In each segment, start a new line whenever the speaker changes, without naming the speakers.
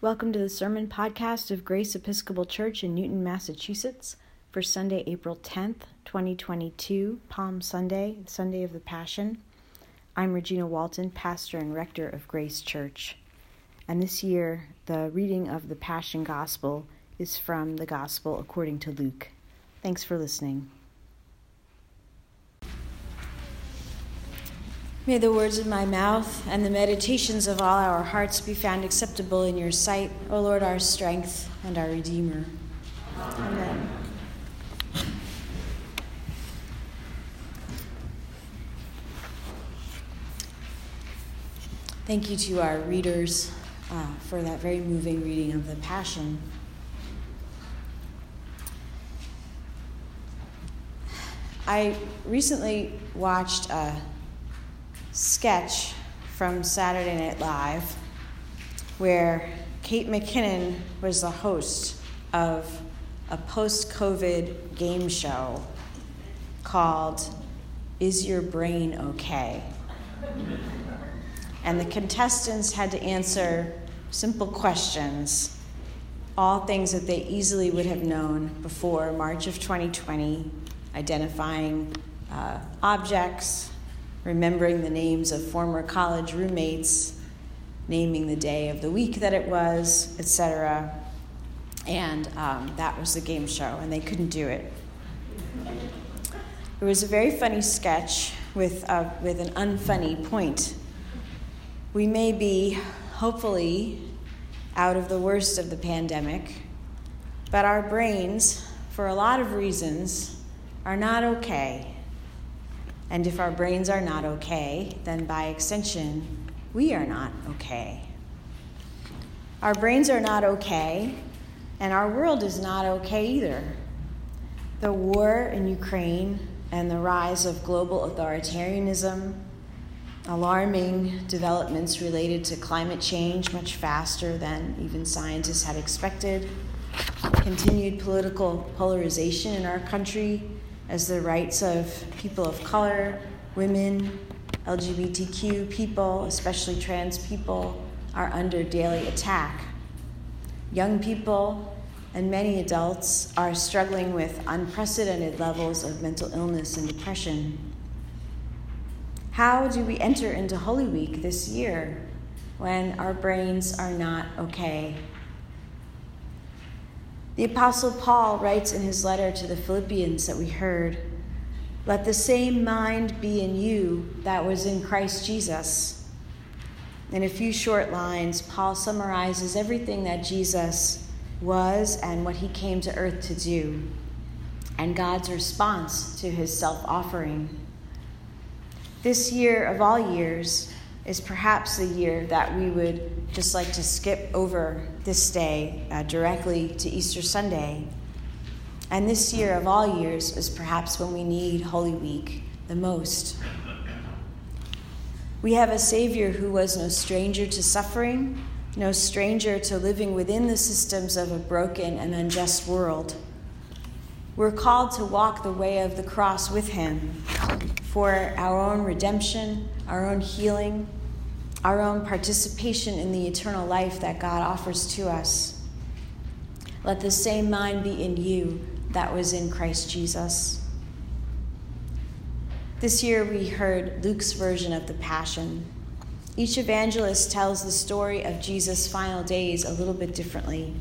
Welcome to the sermon podcast of Grace Episcopal Church in Newton, Massachusetts for Sunday, April 10th, 2022, Palm Sunday, Sunday of the Passion. I'm Regina Walton, pastor and rector of Grace Church. And this year, the reading of the Passion Gospel is from the Gospel according to Luke. Thanks for listening. May the words of my mouth and the meditations of all our hearts be found acceptable in your sight, O Lord, our strength and our Redeemer. Amen. Thank you to our readers uh, for that very moving reading of the Passion. I recently watched a sketch from Saturday Night Live where Kate McKinnon was the host of a post COVID game show called Is Your Brain Okay? And the contestants had to answer simple questions, all things that they easily would have known before March of 2020, identifying uh, objects, remembering the names of former college roommates, naming the day of the week that it was, etc. And um, that was the game show, and they couldn't do it. It was a very funny sketch with, uh, with an unfunny point. We may be, hopefully, out of the worst of the pandemic, but our brains, for a lot of reasons, are not okay. And if our brains are not okay, then by extension, we are not okay. Our brains are not okay, and our world is not okay either. The war in Ukraine and the rise of global authoritarianism, alarming developments related to climate change much faster than even scientists had expected, continued political polarization in our country as the rights of people of color, women, LGBTQ people, especially trans people, are under daily attack. Young people and many adults are struggling with unprecedented levels of mental illness and depression. How do we enter into Holy Week this year when our brains are not okay? The Apostle Paul writes in his letter to the Philippians that we heard Let the same mind be in you that was in Christ Jesus. In a few short lines, Paul summarizes everything that Jesus was and what he came to earth to do, and God's response to his self offering. This year of all years, is perhaps the year that we would just like to skip over this day uh, directly to Easter Sunday. And this year of all years is perhaps when we need Holy Week the most. We have a Savior who was no stranger to suffering, no stranger to living within the systems of a broken and unjust world. We're called to walk the way of the cross with Him for our own redemption, our own healing, our own participation in the eternal life that God offers to us. Let the same mind be in you that was in Christ Jesus. This year we heard Luke's version of the Passion. Each evangelist tells the story of Jesus' final days a little bit differently.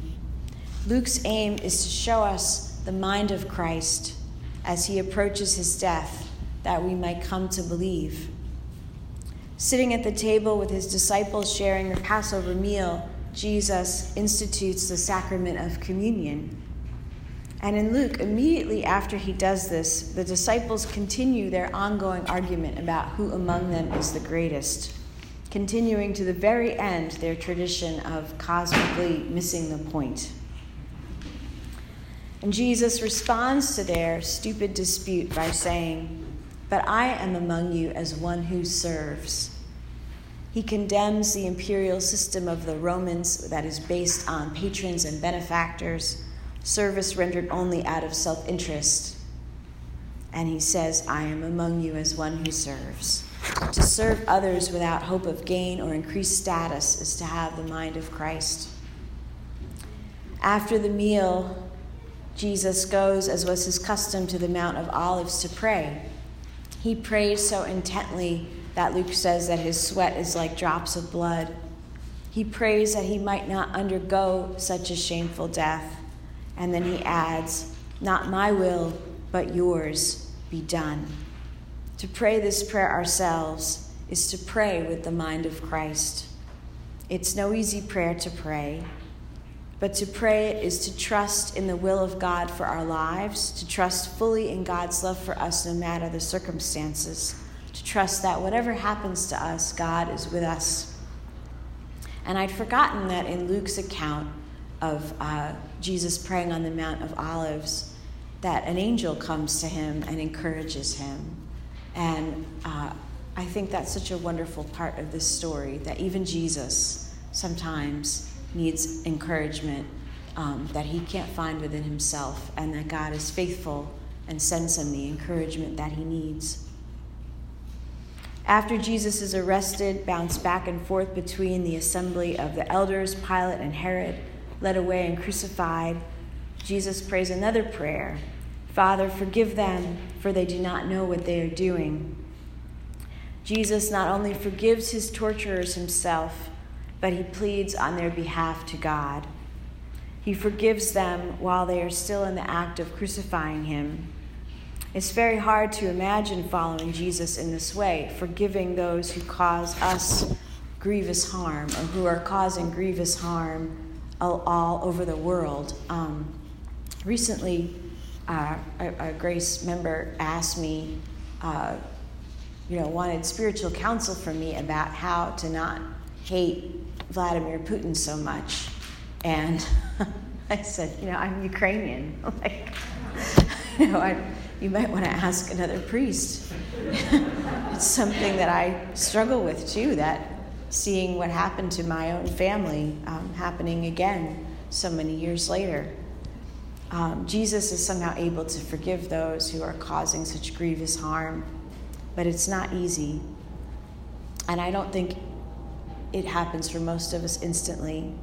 Luke's aim is to show us the mind of Christ as he approaches his death, that we might come to believe. Sitting at the table with his disciples sharing the Passover meal, Jesus institutes the sacrament of communion. And in Luke, immediately after he does this, the disciples continue their ongoing argument about who among them is the greatest, continuing to the very end their tradition of cosmically missing the point. And Jesus responds to their stupid dispute by saying, but I am among you as one who serves. He condemns the imperial system of the Romans that is based on patrons and benefactors, service rendered only out of self interest. And he says, I am among you as one who serves. To serve others without hope of gain or increased status is to have the mind of Christ. After the meal, Jesus goes, as was his custom, to the Mount of Olives to pray. He prays so intently that Luke says that his sweat is like drops of blood. He prays that he might not undergo such a shameful death. And then he adds, Not my will, but yours be done. To pray this prayer ourselves is to pray with the mind of Christ. It's no easy prayer to pray, but to pray is to trust in the will of God for our lives, to trust fully in God's love for us no matter the circumstances, to trust that whatever happens to us, God is with us. And I'd forgotten that in Luke's account of uh, Jesus praying on the Mount of Olives, that an angel comes to him and encourages him. And uh, I think that's such a wonderful part of this story that even Jesus sometimes needs encouragement um, that he can't find within himself, and that God is faithful and sends him the encouragement that he needs. After Jesus is arrested, bounced back and forth between the assembly of the elders, Pilate, and Herod, led away and crucified, Jesus prays another prayer Father, forgive them, for they do not know what they are doing. Jesus not only forgives his torturers himself, but he pleads on their behalf to God. He forgives them while they are still in the act of crucifying him. It's very hard to imagine following Jesus in this way, forgiving those who cause us grievous harm or who are causing grievous harm all, all over the world. Um, recently, uh, a, a, Grace member asked me, uh, you know, wanted spiritual counsel from me about how to not hate Vladimir Putin so much. And I said, you know, I'm Ukrainian. like, you know, I, you might want to ask another priest. it's something that I struggle with too, that seeing what happened to my own family um, happening again so many years later. Um, Jesus is somehow able to forgive those who are causing such grievous harm, but it's not easy. And I don't think it happens for most of us instantly.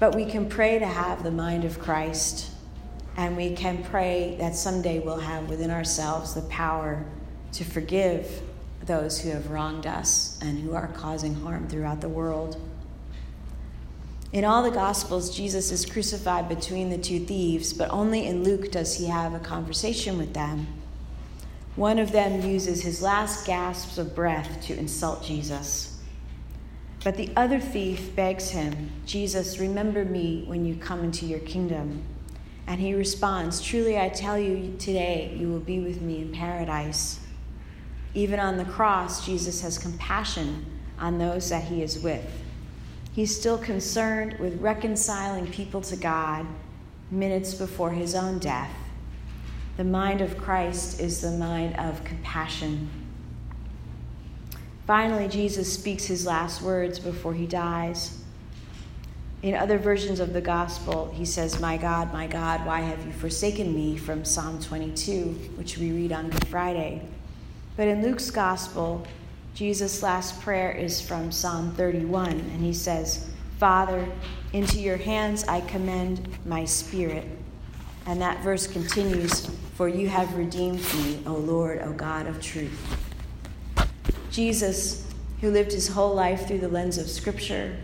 But we can pray to have the mind of Christ and we can pray that someday we'll have within ourselves the power to forgive those who have wronged us and who are causing harm throughout the world. In all the Gospels, Jesus is crucified between the two thieves, but only in Luke does he have a conversation with them. One of them uses his last gasps of breath to insult Jesus. But the other thief begs him, Jesus, remember me when you come into your kingdom. And he responds, Truly I tell you, today you will be with me in paradise. Even on the cross, Jesus has compassion on those that he is with. He's still concerned with reconciling people to God minutes before his own death. The mind of Christ is the mind of compassion. Finally, Jesus speaks his last words before he dies. In other versions of the gospel, he says, My God, my God, why have you forsaken me? from Psalm 22, which we read on Good Friday. But in Luke's gospel, Jesus' last prayer is from Psalm 31, and he says, Father, into your hands I commend my spirit. And that verse continues, For you have redeemed me, O Lord, O God of truth. Jesus, who lived his whole life through the lens of Scripture,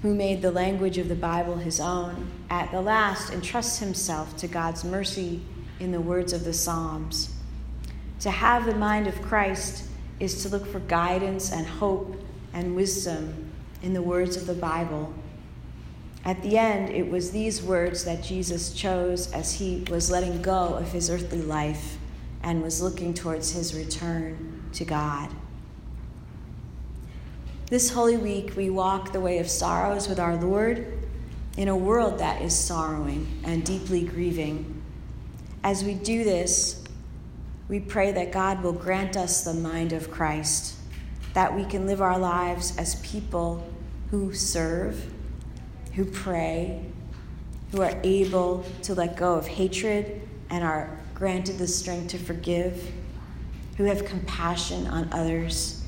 who made the language of the Bible his own, at the last entrusts himself to God's mercy in the words of the Psalms. To have the mind of Christ is to look for guidance and hope and wisdom in the words of the Bible. At the end, it was these words that Jesus chose as he was letting go of his earthly life and was looking towards his return to God. This Holy Week, we walk the way of sorrows with our Lord in a world that is sorrowing and deeply grieving. As we do this, we pray that God will grant us the mind of Christ, that we can live our lives as people who serve, who pray, who are able to let go of hatred and are granted the strength to forgive, who have compassion on others,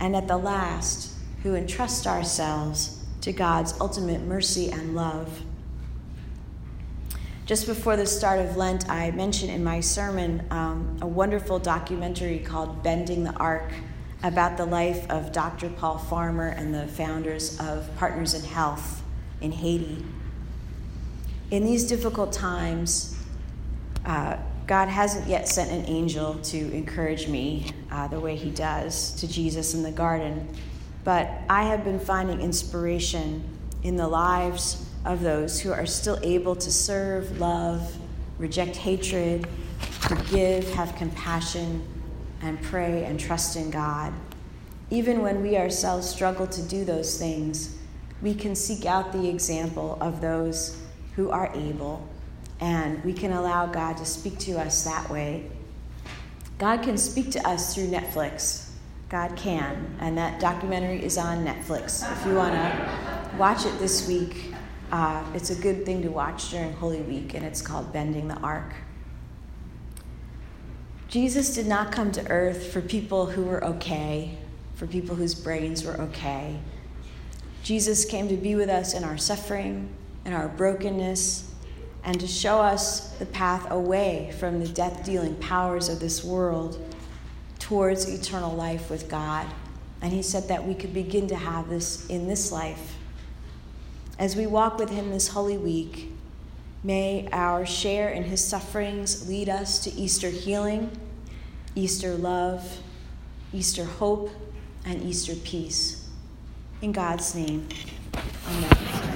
and at the last, who entrust ourselves to God's ultimate mercy and love. Just before the start of Lent, I mentioned in my sermon um, a wonderful documentary called Bending the Arc about the life of Dr. Paul Farmer and the founders of Partners in Health in Haiti. In these difficult times, uh, God hasn't yet sent an angel to encourage me uh, the way He does to Jesus in the garden, but I have been finding inspiration in the lives of those who are still able to serve, love, reject hatred, forgive, have compassion, and pray and trust in God. Even when we ourselves struggle to do those things, we can seek out the example of those who are able, and we can allow God to speak to us that way. God can speak to us through Netflix. God can, and that documentary is on Netflix. If you want to watch it this week, uh, it's a good thing to watch during Holy Week, and it's called Bending the Arc. Jesus did not come to earth for people who were okay, for people whose brains were okay. Jesus came to be with us in our suffering, in our brokenness, and to show us the path away from the death dealing powers of this world towards eternal life with God. And he said that we could begin to have this in this life. As we walk with him this Holy Week, may our share in his sufferings lead us to Easter healing, Easter love, Easter hope, and Easter peace. In God's name, amen.